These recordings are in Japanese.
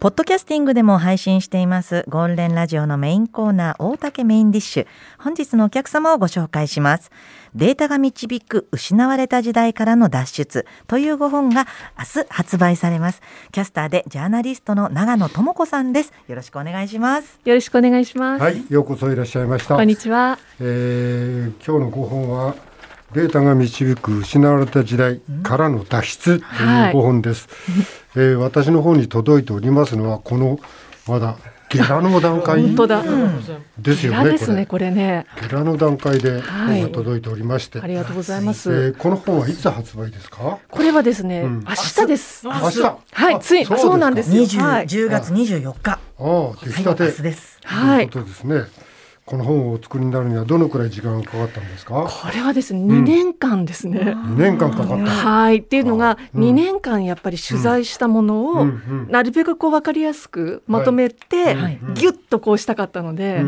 ポッドキャスティングでも配信しています。ゴールデンラジオのメインコーナー大竹メインディッシュ。本日のお客様をご紹介します。データが導く失われた時代からの脱出。というご本が明日発売されます。キャスターでジャーナリストの長野智子さんです。よろしくお願いします。よろしくお願いします。はいようこそいらっしゃいました。こんにちは、えー、今日のご本はデータが導く失われた時代からの脱出というご本です、は いえー、私の方に届いておりますのはこのまだゲラの段階本当だ、ですよね。ですねこれね。ゲラの段階で届いておりまして、はい、ありがとうございます、えー。この本はいつ発売ですか？これはですね、うん、明日です。明日。はい、ついそうなんですよ。10, 10月24日。ああ、出来たて。です。はい。ということですね。この本をお作りになるにはどのくらい時間がかかったんですか？これはですね、2年間ですね。2年間かかった。はい、っていうのが2年間やっぱり取材したものをなるべくこう分かりやすくまとめてぎゅっとこうしたかったので、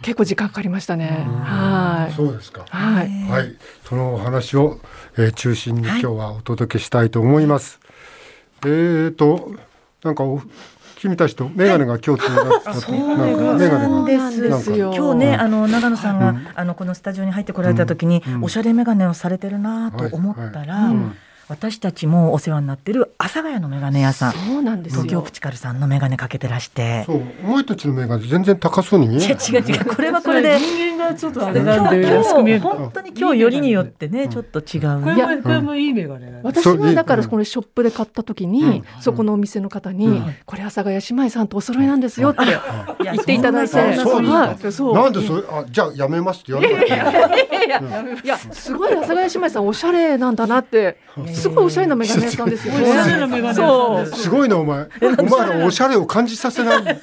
結構時間かかりましたね。はい。そうですか。はい。はい。そのお話を、えー、中心に今日はお届けしたいと思います。えっ、ー、となんか君たちと眼鏡が共通だったと、なんか眼鏡ですよ。今日ね、あの長野さんが、あのこのスタジオに入ってこられた時に、おしゃれ眼鏡をされてるなと思ったら。私たちもお世話になってる阿佐ヶ谷の眼鏡屋さん。そうなんです東京プチカルさんの眼鏡かけてらして。そうお前たちの眼鏡全然高そうに。見 え違う違う。違うこれはこれで。人間がちょっとあれなんで安く見える。本当に今日よりによってねちょっと違う。これもこれもいい眼鏡私はだからこれショップで買った時にそこのお店の方にこれ阿佐ヶ谷姉妹さんとお揃いなんですよって言っていただいて。そうなんでそれあじゃあやめますって言われたいやすごい阿佐ヶ谷姉妹さんおしゃれなんだなってすごいおしゃれな眼鏡屋さんですよね。すごいなお前。お前らおしゃれを感じさせない。感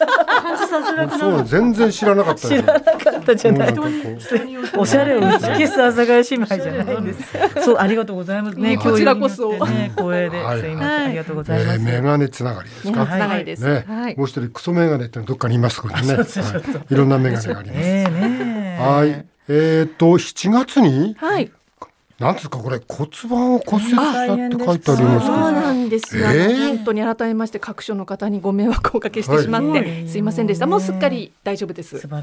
じさせなくそう全然知らなかった。知らなかったじゃない。おしゃれを打ち消す阿佐ヶ谷姉妹じゃないんです。そうありがとうございますね。こちらこそ。ね光栄ですいませんありがとうございます。眼鏡つながりですか？つながりです。ね。もう一人クソ眼鏡ってどっかにいますからね。いろんな眼鏡があります。はい。えっと7月に？はい。なんですか？これ骨盤を骨折したって書いてありますそうなんですよ、えー、本当に改めまして各所の方にご迷惑をおかけしてしまって、はい、すいませんでした。もうすっかり大丈夫です。もう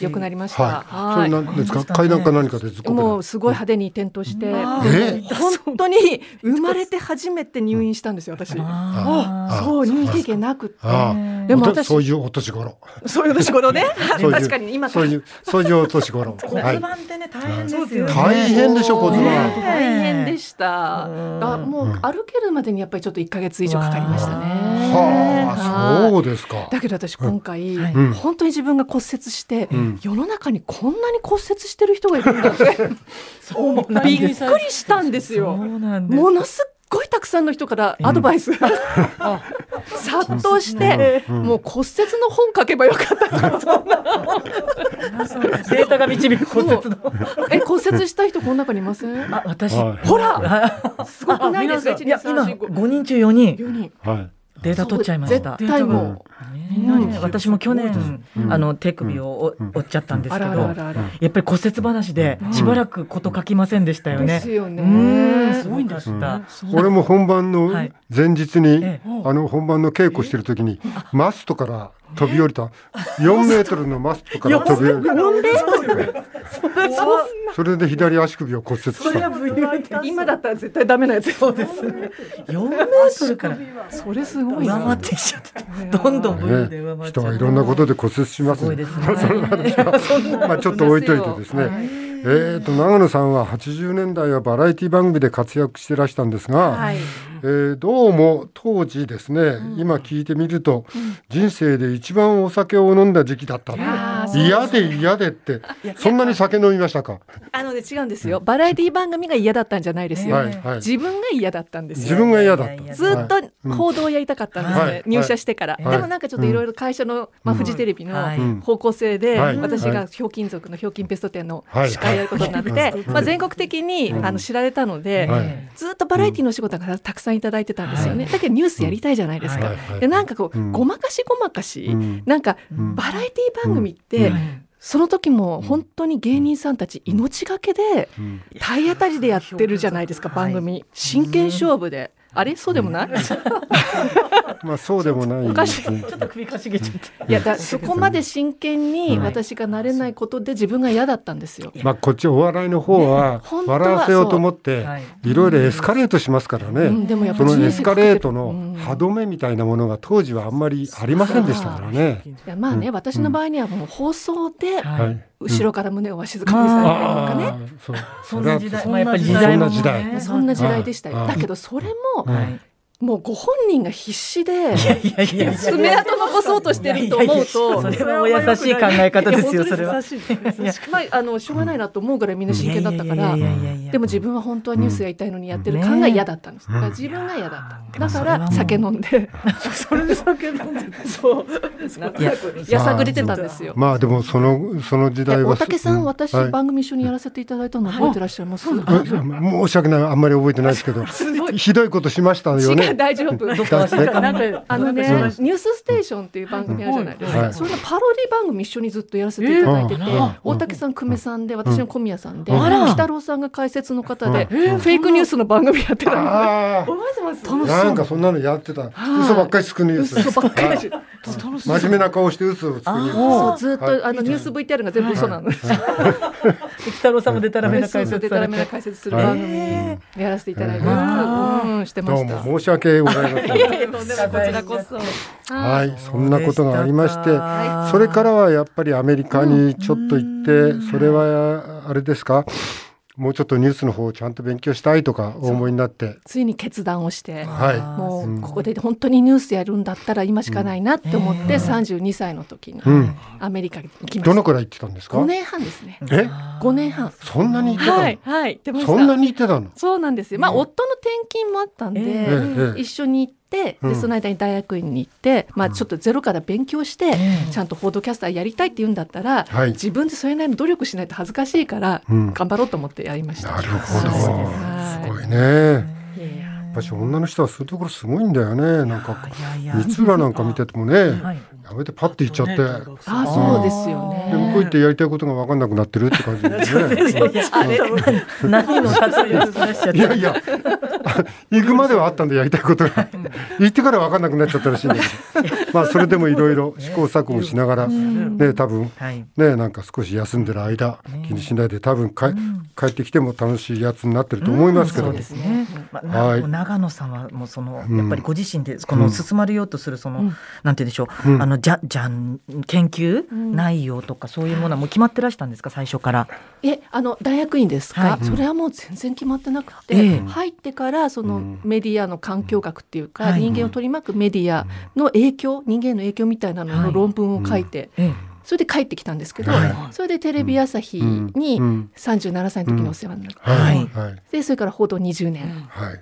良くなりました、はい、それなんですか？階段か何かでもうすごい派手に転倒して、え？ー、本当に生まれて初めて入院したんですよ私。そう入院経験なくて。でも私そういうお年頃。そういうお年頃ね。確かに今そういうそういうお年頃。骨盤ってね大変ですよ大変でしょ骨盤大変でした。あもう歩けるまでにやっぱりちょっと一ヶ月以上かかりましたね。はあ、そうですか。だけど私今回、本当に自分が骨折して、世の中にこんなに骨折してる人がいるんだって、びっくりしたんですよ。ものすごいたくさんの人からアドバイス。が、殺到して、もう骨折の本書けばよかったと。そんなデータが導く骨折の。え骨折した人この中にいませんあ私。ほら！すごくないですか？いや今五人中四人。四人。はいデータ取っちゃいました。絶対もう、私も去年、あの手首を折っちゃったんですけど、やっぱり骨折話でしばらくこと書きませんでしたよね。ですよね。すごいんだった。俺も本番の前日に、あの本番の稽古してる時にマストから飛び降りた。4メートルのマストから飛び降りた。それで左足首を骨折した。今だったら絶対ダメなやつそうです。ね4メートルから。それすごい上回ってきちゃった。どんどん部位で上回っ人はいろんなことで骨折しますね。まあちょっと置いといてですねえーと、長野さんは80年代はバラエティ番組で活躍してらしたんですが、はい、えー、どうも当時ですね、うん、今聞いてみると、うん、人生で一番お酒を飲んだ時期だった嫌で嫌でって。そんなに酒飲みましたか？あの、ね、違うんですよ。バラエティ番組が嫌だったんじゃないですよ、自分が嫌だったんです自分が嫌だった。ずっと行動をやりたかったんですね、はい、入社してから、でもなんかちょっといろいろ会社の、まあ、フジテレビの方向性で、私がひょうきん族のひょうきんベスト10の司会やることになって、まあ、全国的にあの知られたので、ずっとバラエティの仕事がたくさんいただいてたんですよね、だけどニュースやりたいじゃないですか、でなんかこう、ごまかしごまかし、なんかバラエティ番組って、その時も本当に芸人さんたち命がけで体当たりでやってるじゃないですか、番組。真剣勝負で。あれ？そうでもない？まあそうでもない、ちょっと首かしげちゃった。いやだそこまで真剣に私がなれないことで自分が嫌だったんですよ。まあこっちお笑いの方は笑わせようと思っていろいろエスカレートしますからね、うん。でもやっそぱのエスカレートの歯止めみたいなものが当時はあんまりありませんでしたからね。いやまあね、私の場合にはもう放送ではい後ろから胸をわしづかみにされたりとかね、そんな時代。まあやっぱり時そ代もんな時代ね。そんな時代でしたよ。はいだけどそれも、はいもうご本人が必死で爪痕残そうとしてると思うと。それはお優しい考え方ですよそれは。まあ、あのしょうがないなと思うぐらいみんな真剣だったからでも自分は本当はニュースやりたいのにやってる感が嫌だったんです、だから自分が嫌だった。だから酒飲んで。それで酒飲んでそう。やさぐれてたんですよ。まあでもそのその時代は大竹さん、私、はい。番組一緒にやらせていただいたの覚えてらっしゃいます、あ申し訳ない。あんまり覚えてないですけど。ひどいことしましたよ違 大丈夫。なんかあのね、うんニュースステーションっていう番組あるじゃないですか。はい。それのパロディ番組一緒にずっとやらせていただいてて、えー大竹さん久米さんで、私の小宮さんで、北郎さんが解説の方で、うん。フェイクニュースの番組やってたの。あ覚えてます。あなんかそんなのやってた。嘘ばっかり。つくニュー。ス嘘ばっかり。で真面目な顔して嘘をつくそうずっはいとあのニュース VTR が全部嘘なの。北郎さんもデタラメな解そう説でたらめな解説する番組。やらせていただいて、うんしてまどうした。も申し訳ございません。いやいやとんでもない。こちらこそ。はい、そんなことがありまして、はい。それからはやっぱりアメリカにちょっと行って、それはあれですか、もうちょっとニュースの方をちゃんと勉強したいとかお思いになって、ついに決断をして。はもうんうここで本当にニュースやるんだったら今しかないなって思って32歳の時にい。うん。アメリカに行きました。どのくらい行ってたんですか？5年半ですね。え？5年半。そんなに行ってたの、はいはい行ってました。そんなに行ってたの？そうなんですよ。まあ夫の転勤もあったんで、一緒に行っでその間に大学院に行って、まあちょっとゼロから勉強して、えちゃんと報道キャスターやりたいって言うんだったら、はい。自分でそれなりの努力しないと恥ずかしいから、うん。頑張ろうと思ってやりました。なるほど。はい。すごいね。ぱし女の人はそういうところすごいんだよね。なんか、い三浦なんか見ててもね、はい。やめてパッて行っちゃって、であそうですよね。向こう行ってやりたいことが分かんなくなってるって感じですね。何のいやいや、行くまではあったんでやりたいことが、行ってから分かんなくなっちゃったらしいんだけど、まあそれでもいろいろ試行錯誤しながら、ね、多分、はい。ね、なんか少し休んでる間、気にしないで多分か帰ってきても楽しいやつになってると思いますけど。そうで。すね。まあはいな長野さんはもうそのうん。やっぱりご自身でこの進まれようとするそのなんて言うんでしょう。うん。あのじゃじゃん研究？ん。内容とかそういうものはもう決まってらしたんですか？最初から。えあの大学院ですか、はい。それはもう全然決まってなくて、ええ入ってからそのうん。メディアの環境学っていうか、はい。人間を取り巻くメディアの影響人間への影響みたいなのはいの論文を書いて、えそれで帰ってきたんですけど、はい。それでテレビ朝日にうん。37歳の時にお世話になって、はい、はい。はい、でそれから報道20年。はい。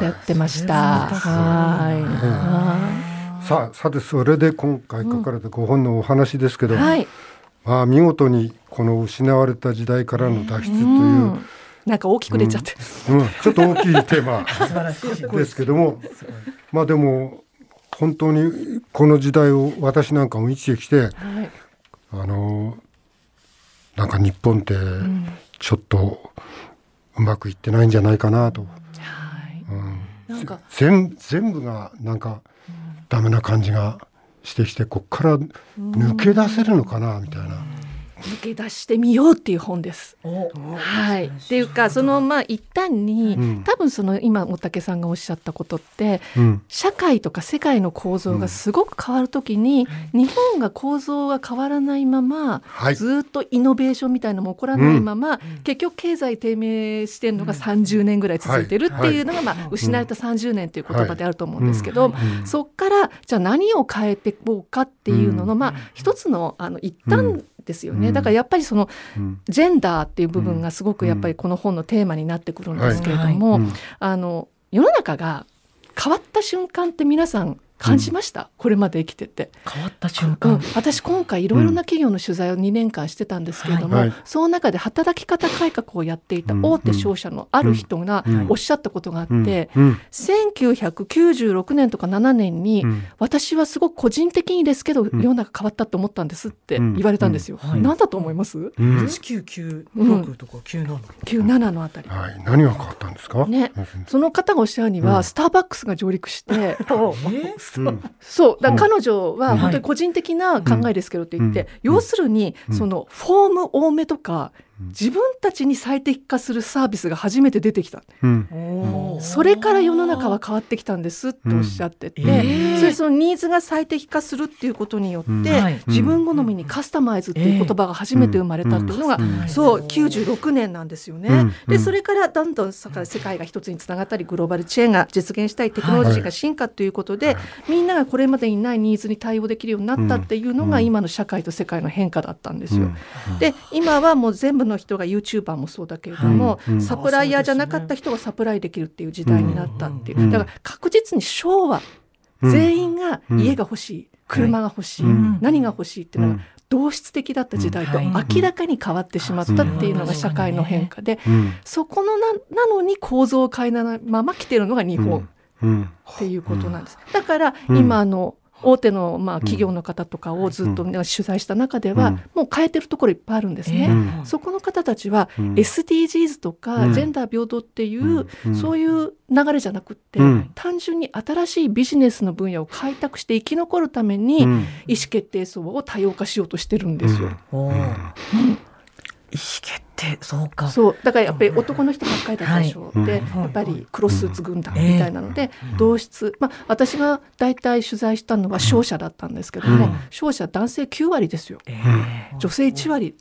やってました。はい。はさあ、さて、それで今回書かれたご本のお話ですけど、いはい。まあ、見事にこの失われた時代からの脱出という、うん。なんか大きく出ちゃって、うん、ちょっと大きいテーマ素晴らしい。ですけども、まあでも、本当にこの時代を私なんかも生きてきて、はい。あの、なんか日本ってちょっとうまくいってないんじゃないかなと。はいうん、なんか全全部がなんかダメな感じがしてきてこっから抜け出せるのかなみたいな。抜け出してみようっていう本です。おはい、っていうかそのまあ一旦に、うん。多分その今大竹さんがおっしゃったことってうん。社会とか世界の構造がすごく変わるときに、日本が構造が変わらないまま、はい。ずっとイノベーションみたいなのも起こらないまま、結局経済低迷してるのが30年ぐらい続いてるっていうのが、まあ、失われた30年という言葉であると思うんですけど、うん。そっからじゃあ何を変えていこうかっていうのの、まあ一つのあの一端ですよね、うん。だからやっぱりそのうん。ジェンダーっていう部分がすごくやっぱりこの本のテーマになってくるんですけれども、うん。あの世の中が変わった瞬間って皆さん感じました、うん、これまで生きてて。変わった瞬間、うん、私今回いろいろな企業の取材を2年間してたんですけれども、はい、その中で働き方改革をやっていた大手商社のある人がおっしゃったことがあって、うん、1996年とか7年に、私はすごく個人的にですけど、世の中変わったと思ったんですって言われたんですよ、はい、何だと思います、うん、1996とか97、97のあたり、はい、何が変わったんですか？ね、その方がおっしゃるには、スターバックスが上陸して、そうだ彼女は本当に個人的な考えですけどって言って、要するにそのフォーム多めとか自分たちに最適化するサービスが初めて出てきた、うん、それから世の中は変わってきたんですっておっしゃって。て、うん。えー、それそのニーズが最適化するっていうことによって、うん。自分好みにカスタマイズっていう言葉が初めて生まれたっていうのが、そう96年なんですよね。でそれからどんどん世界が一つにつながったりグローバルチェーンが実現したりテクノロジーが進化ということで、はい、みんながこれまでにないニーズに対応できるようになったっていうのが今の社会と世界の変化だったんですよ。で今はもう全部の人が YouTuber もそうだけれども、うんうん、サプライヤーじゃなかった人がサプライできるっていう時代になったっていう、だから確実に昭和、全員が家が欲しい、車が欲しい、何が欲しいっていうのが同質的だった時代と明らかに変わってしまったっていうのが社会の変化で、そこのななのに構造を変えないまま来てるのが日本っていうことなんです。だから今の大手のまあ企業の方とかをずっと取材した中では、もう変えてるところいっぱいあるんですね。そこの方たちは SDGs とかジェンダー平等っていう、そういう流れじゃなくって、単純に新しいビジネスの分野を開拓して生き残るために、意思決定層を多様化しようとしてるんですよ。意思決定そうか。そう。だからやっぱり男の人ばっかりだったでしょ、はい、でやっぱりクロススーツ軍団みたいなので、同質、まあ、私が大体取材したのは商社だったんですけども、商社男性9割ですよ、女性1割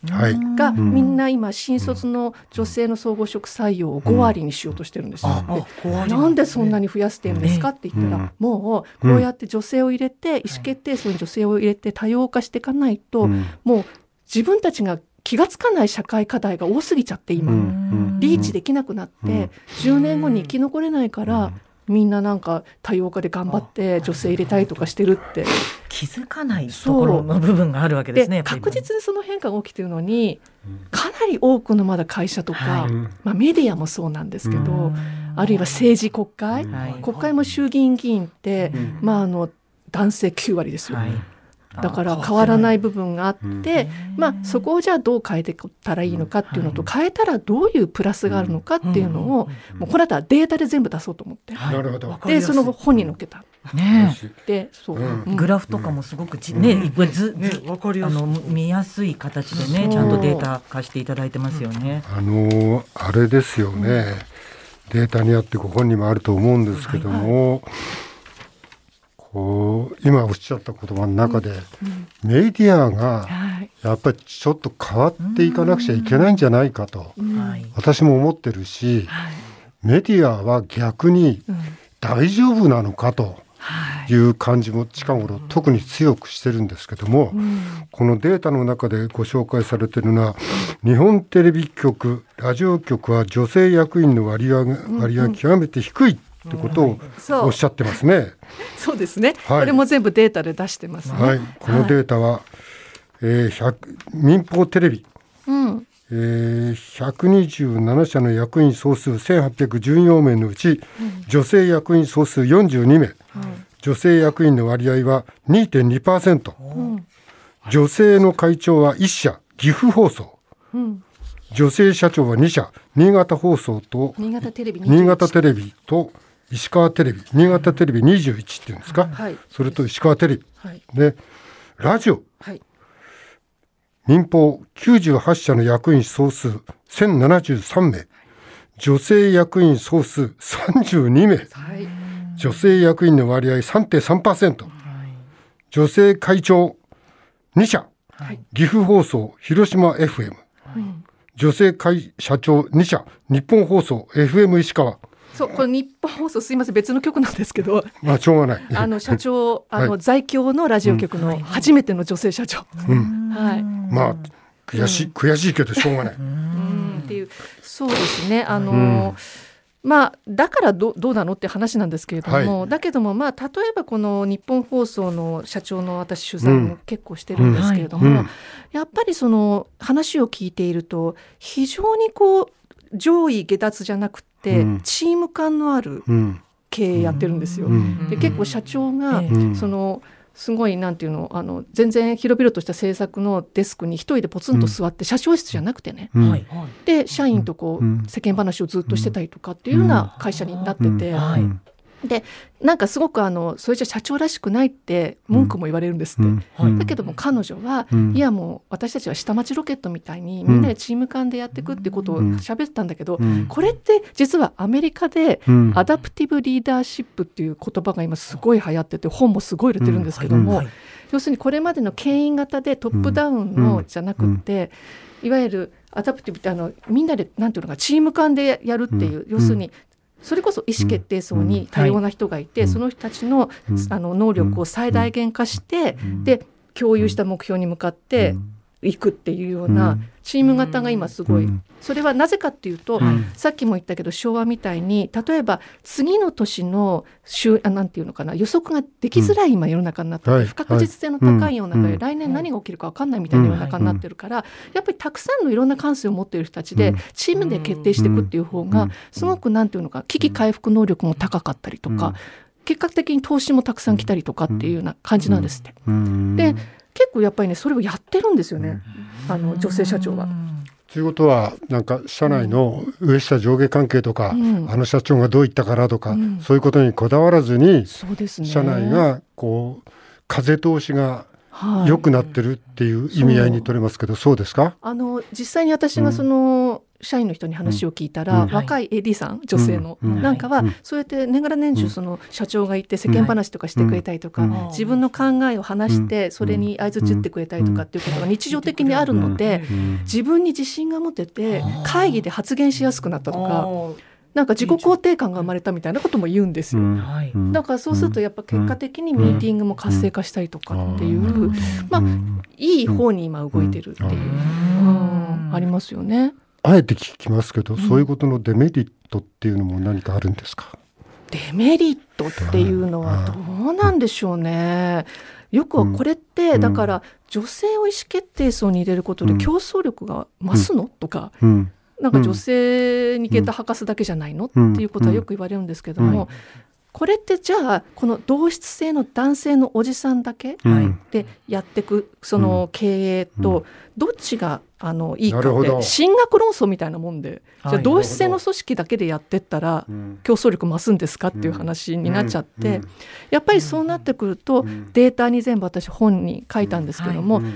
がみんな今新卒の女性の総合職採用を5割にしようとしてるんですよ。でなんでそんなに増やしてるんですかって言ったら、もうこうやって女性を入れて意思決定層に女性を入れて多様化していかないと、もう自分たちが気が付かない社会課題が多すぎちゃって今、リーチできなくなって、10年後に生き残れないから、みんななんか多様化で頑張って女性入れたいとかしてるって。気づかないところの部分があるわけですね確実にその変化が起きてるのにかなり多くのまだ会社とか、はい、まあ、メディアもそうなんですけど、あるいは政治国会、はい、国会も衆議院議員って、まあ、あの男性9割ですよ。はいだから変わらない部分があって、まあ、そこをじゃあどう変えていったらいいのかっていうのと、変えたらどういうプラスがあるのかっていうのを、もうこれだったらデータで全部出そうと思って、なるほど。でその本に載っけた。ねでそう、グラフとかもすごくち、ねいっぱいず、ね、あの見やすい形でねちゃんとデータ化していただいてますよね。あのあれですよね、データにあってご本にもあると思うんですけども。こう今おっしゃった言葉の中で、メディアがやっぱりちょっと変わっていかなくちゃいけないんじゃないかと、私も思ってるし、メディアは逆に大丈夫なのかと。い。う感じも近頃特に強くしてるんですけども、このデータの中でご紹介されているのは日本テレビ局ラジオ局は女性役員の割合割合極めて低いってことをおっしゃってますね。そうですね、はい、これも全部データで出してます、ね、はい、このデータは、はい、えー、民放テレビ、うん。えー、127社の役員総数1814名のうち、うん、女性役員総数42名、うん、女性役員の割合は2.2%、うん、女性の会長は1社岐阜放送、うん、女性社長は2社新潟放送と新潟テレビ新潟テレビと石川テレビ新潟テレビ21っていうんですか、はい、それと石川テレビ、はい、でラジオ、はい、民放98社の役員総数1073名。女性役員総数32名、はい、女性役員の割合3.3%、はい、女性会長2社、はい、岐阜放送広島 FM、女性会社長2社。日本放送 FM 石川そうこれ日本放送すいません別の局なんですけど。まあしょうがない。あの社長あの、はい、在京のラジオ局の初めての女性社長、うん、はい、まあ悔しい、悔しいけどしょうがない。うん。っていうそうですね。あの、まあ、だからどどうなのって話なんですけれども、はい、だけども、まあ、例えばこの日本放送の社長の私取材も結構してるんですけれども、うん。うん、やっぱりその話を聞いていると非常にこう上位下達じゃなくて、チーム感のある経営やってるんですよ。で結構社長が、そのすごいなんていうのあの全然広々とした制作のデスクに一人でポツンと座って、社長室じゃなくてね、うん、で社員とこう、世間話をずっとしてたりとかっていうような会社になってて、でなんかすごくあのそれじゃ社長らしくないって文句も言われるんですって、うん。はい、だけども彼女は、うん、いやもう私たちは下町ロケットみたいにみんなでチーム感でやっていくってことを喋ってたんだけど、うん、これって実はアメリカで adaptive leadership っていう言葉が今すごい流行ってて本もすごい売れてるんですけども、はい、要するにこれまでの牽引型でトップダウンのじゃなくて、いわゆるアダプティブってあのみんなでなんていうのかチーム間でやるっていう、要するにそれこそ意思決定層に多様な人がいて、その人たちの,、あの能力を最大限化して、で共有した目標に向かっていくっていうようなチーム型が今すごい、それはなぜかっていうと、さっきも言ったけど昭和みたいに例えば次の年の週あなんていうのかな予測ができづらい今世の中になってて、不確実性の高い世の中で来年何が起きるか分かんないみたいな世の中になってるから、やっぱりたくさんのいろんな感性を持っている人たちでチームで決定していくっていう方がすごくなんていうのか危機回復能力も高かったりとか。結果的に投資もたくさん来たりとかっていうような感じなんですって。で結構やっぱりねそれをやってるんですよね、あの女性社長は。ということはなんか社内の上下上下関係とか、うん、あの社長がどう言ったからとか、うん、そういうことにこだわらずに、そうですね、社内がこう風通しが良くなってるっていう意味合いに取れますけど、はい、そうですか？あの実際に私がその、社員の人に話を聞いたら、うん、若い AD さん女性の、うん、なんかは、そうやって年がら年中その社長がいて世間話とかしてくれたりとか、自分の考えを話してそれに相づち打ってくれたりとかっていうことが日常的にあるので、自分に自信が持てて会議で発言しやすくなったとか。なんか自己肯定感が生まれたみたいなことも言うんですよ。だからそうするとやっぱ結果的にミーティングも活性化したりとかっていう、まあいい方に今動いてるっていう、ありますよね。あえて聞きますけど、そういうことのデメリットっていうのも何かあるんですか？デメリットっていうのはどうなんでしょうね。よくはこれって、だから女性を意思決定層に入れることで競争力が増すの、とか、なんか女性に下駄履かすだけじゃないの、っていうことはよく言われるんですけども、これってじゃあこの同質性の男性のおじさんだけでやっていくその経営とどっちがあのいいかって進学論争みたいなもんで、じゃあ同質性の組織だけでやってったら競争力増すんですかっていう話になっちゃって、やっぱりそうなってくるとデータに全部私本に書いたんですけども、明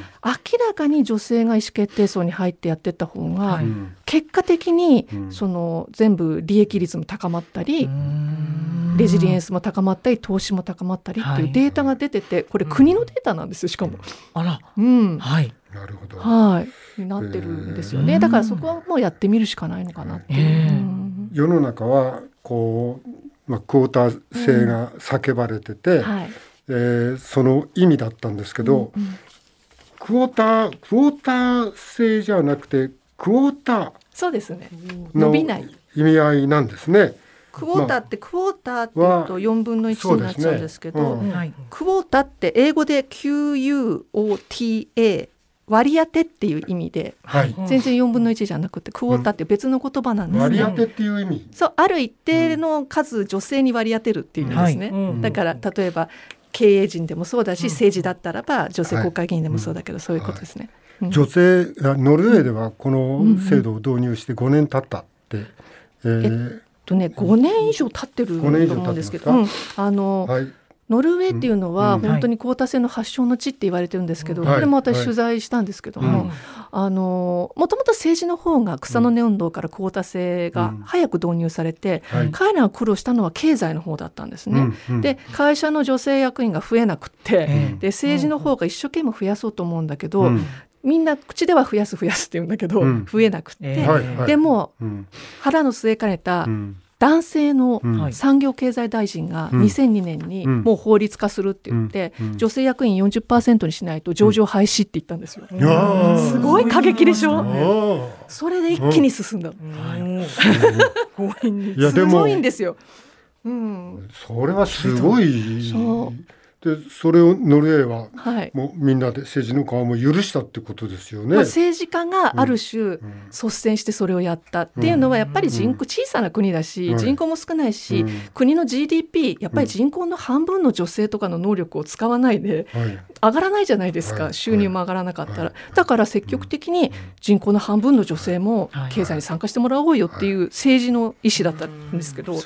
らかに女性が意思決定層に入ってやってった方が結果的にその全部利益率も高まったり。レジリエンスも高まったり投資も高まったりっていうデータが出ててこれ国のデータなんですよしかも。あら、うん、はい。なるほど。はい、になってるんですよね。だからそこはもうやってみるしかないのかなっていう。世の中はこうまあクォーター制が叫ばれてて、うん。はい、えー、その意味だったんですけど、うんうん、クォータークォーター制じゃなくてクォーターそうですね。伸びない。意味合いなんですね。クォーターって、クォーターっていうと4分の1になっちゃうんですけど、ね。うん、クォーターって英語で QUOTA 割り当てっていう意味で、はい、全然4分の1じゃなくてクォーターって別の言葉なんですね、割り当てっていう意味。そうある一定の数女性に割り当てるっていう意味ですね、はい、だから例えば経営陣でもそうだし、政治だったらば女性国会議員でもそうだけど、そういうことですね、女性ノルウェーではこの制度を導入して5年経ったって、えー、とね5年以上経ってると思うんですけど、うん、あの、はい。ノルウェーっていうのは本当にクオータ制の発祥の地って言われてるんですけど、これも私取材したんですけども、あのもともと政治の方が草の根運動からクオータ制が早く導入されて、彼らが苦労したのは経済の方だったんですね。で会社の女性役員が増えなくって、で政治の方が一生懸命増やそうと思うんだけど、みんな口では増やす増やすって言うんだけど、増えなくて、でも、腹の据えかねた男性の産業経済大臣が2002年にもう法律化するって言って、女性役員40%にしないと上場廃止って言ったんですよ。すごい過激でしょ？それで一気に進んだ。すごいんですよ。うん、それはすごい。そうでそれをノルウェーは、はい、もうみんなで政治の側も許したってことですよね。まあ、政治家がある種、率先してそれをやったっていうのはやっぱり人口、小さな国だし、人口も少ないし、国の GDP やっぱり人口の半分の女性とかの能力を使わないで、上がらないじゃないですか、収入も上がらなかったら、だから積極的に人口の半分の女性も経済に参加してもらおうよっていう政治の意思だったんですけど、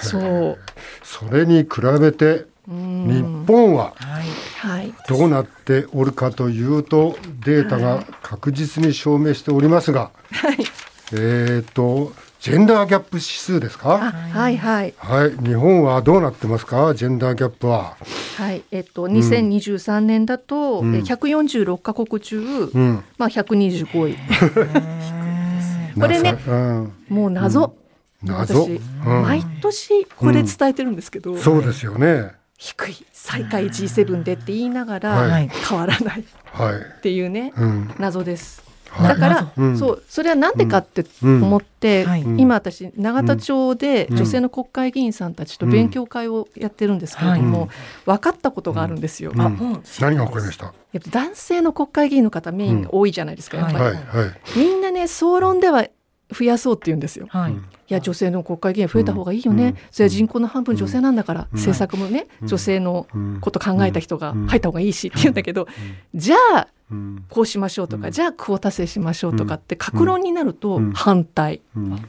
そう。それに比べて日本はどうなっておるかというとデータが確実に証明しておりますが、はい、えっ、とジェンダーギャップ指数ですか？はいはい。はい、日本はどうなってますか、ジェンダーギャップは。はい、えっと、2023年だと、うん、146カ国中、うん、まあ125位。これね、うん、もう謎。謎、私、毎年これ伝えてるんですけど。そうですよね。低い最下位 G7 でって言いながら変わらない。っていうね、謎です。だから、そうそれはなんでかって思って、今私永田町で女性の国会議員さんたちと勉強会をやってるんですけれども、分かったことがあるんですよ。何が分かりました？男性の国会議員の方メイン多いじゃないですか、やっぱり、みんなね総論では増やそうって言うんですよ。はい、いや女性の国会議員増えた方がいいよね、うん、それは人口の半分女性なんだから、うん、政策もね、女性のこと考えた人が入った方がいいしって言うんだけど、じゃあこうしましょうとか、じゃあクオータ制しましょうとかって格論になると反対、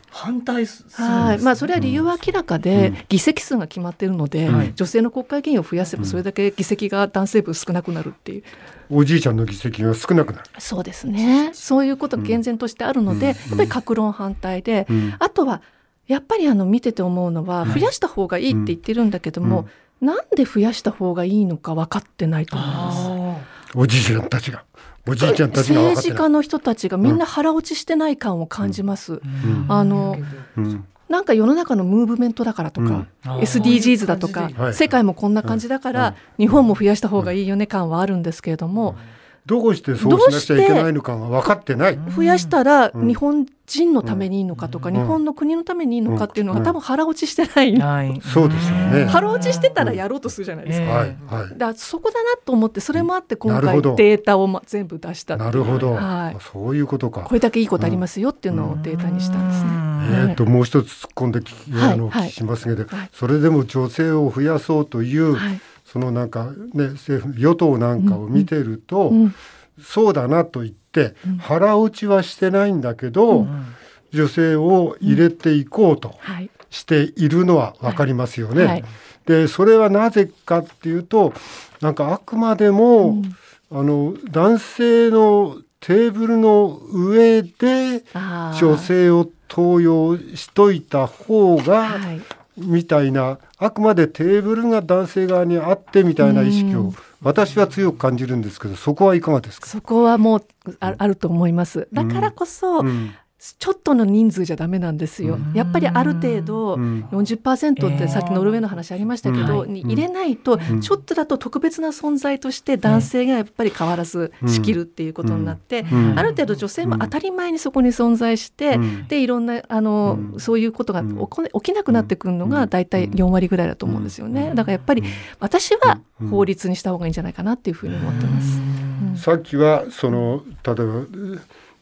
反対はい。まあそれは理由は明らかで、議席数が決まっているので、女性の国会議員を増やせばそれだけ議席が男性部少なくなるっていう。おじいちゃんの議席が少なくなる。そうですね。そういうことが厳然としてあるので、やっぱり格論反対で、あとはやっぱりあの見てて思うのは増やした方がいいって言ってるんだけども、なんで増やした方がいいのか分かってないと思います。おじいちゃんたちが。おじいちゃんたちが政治家の人たちがみんな腹落ちしてない感を感じます。あの、なんか世の中のムーブメントだからとか、うん、SDGs だとか、世界もこんな感じだから、日本も増やした方がいいよね感はあるんですけれども、どうしてそうしなくちゃいけないのかが分かってない。増やしたら日本人のためにいいのかとか、日本の国のためにいいのかっていうのが、多分腹落ちしてない。そうですよね。腹落ちしてたらやろうとするじゃないですか。はいはい。だそこだなと思ってそれもあって今回データを全部出したなるほど。はい。そういうことか。これだけいいことありますよっていうのをデータにしたんですね。えっともう一つ突っ込んであの聞きますけど、それでも女性を増やそうという、そのなんかね政府与党なんかを見てると。そうだなと言って腹落ちはしてないんだけど、女性を入れていこうとしているのは分かりますよね。でそれはなぜかっていうとなんかあくまでも、あの男性のテーブルの上で女性を登用しといた方が、みたいなあくまでテーブルが男性側にあってみたいな意識を私は強く感じるんですけどそこはいかがですか？そこはもうあると思います。だからこそ、うん、ちょっとの人数じゃダメなんですよ。やっぱりある程度40%ってさっきノルウェーの話ありましたけど、に入れないとちょっとだと特別な存在として男性がやっぱり変わらず仕切るっていうことになって、ある程度女性も当たり前にそこに存在して、でいろんなあのそういうことが起きなくなってくるのが大体4割ぐらいだと思うんですよね。だからやっぱり私は法律にした方がいいんじゃないかなっていうふうに思ってます。さっきはその例えば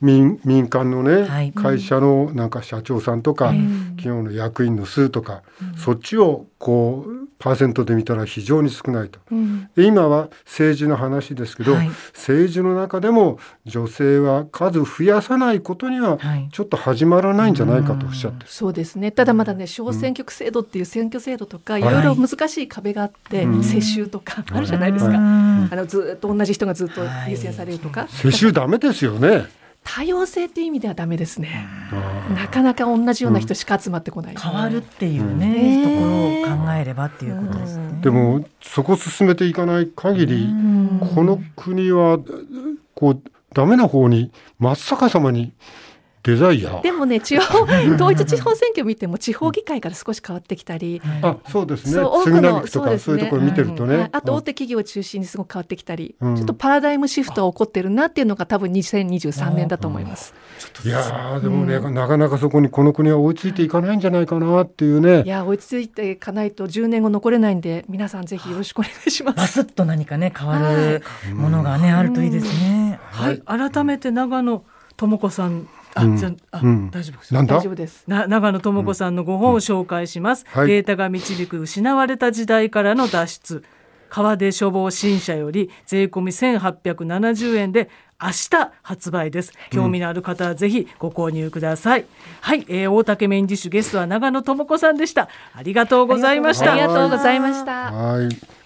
民民間のね、はい、会社のなんか社長さんとか、うん、企業の役員の数とか、うん、そっちをこうパーセントで見たら非常に少ないと、うん、今は政治の話ですけど、はい、政治の中でも女性は数増やさないことにはちょっと始まらないんじゃないかとおっしゃって、はい、そうですね。ただまだね小選挙区制度っていう選挙制度とか、い。ろいろ難しい壁があって、世襲とかあるじゃないですか、あのずっと同じ人がずっと優先されるとか、世襲ダメですよね多様性っていう意味ではダメですね。なかなか同じような人しか集まってこない。変わるっていうね、ところを考えればっていうことですね。でもそこ進めていかない限り、この国はこうダメな方に真っ逆さまにデザイア。でもね地方 統一地方選挙見ても地方議会から少し変わってきたり、あそうですね。そう杉並区とかそういうところ見てるとね、あと大手企業を中心にすごく変わってきたり、ちょっとパラダイムシフトが起こってるなっていうのが多分2023年だと思います。いやでもね、なかなかそこにこの国は追いついていかないんじゃないかなっていうね。いや追いついていかないと10年後残れないんで皆さんぜひよろしくお願いします。バスッと何かね変わるものがね、あるといいですね。はい、改めて長野智子さんあ、じゃあ、うん、大丈夫です。大丈夫です。な長野智子さんのご本を紹介します、うんはい、データが導く失われた時代からの脱出。川出処方新社より税込み1870円で明日発売です。興味のある方はぜひご購入ください。うん、はい、えー、大竹メインディッシュゲストは長野智子さんでした。ありがとうございました。ありがとうございました。はい。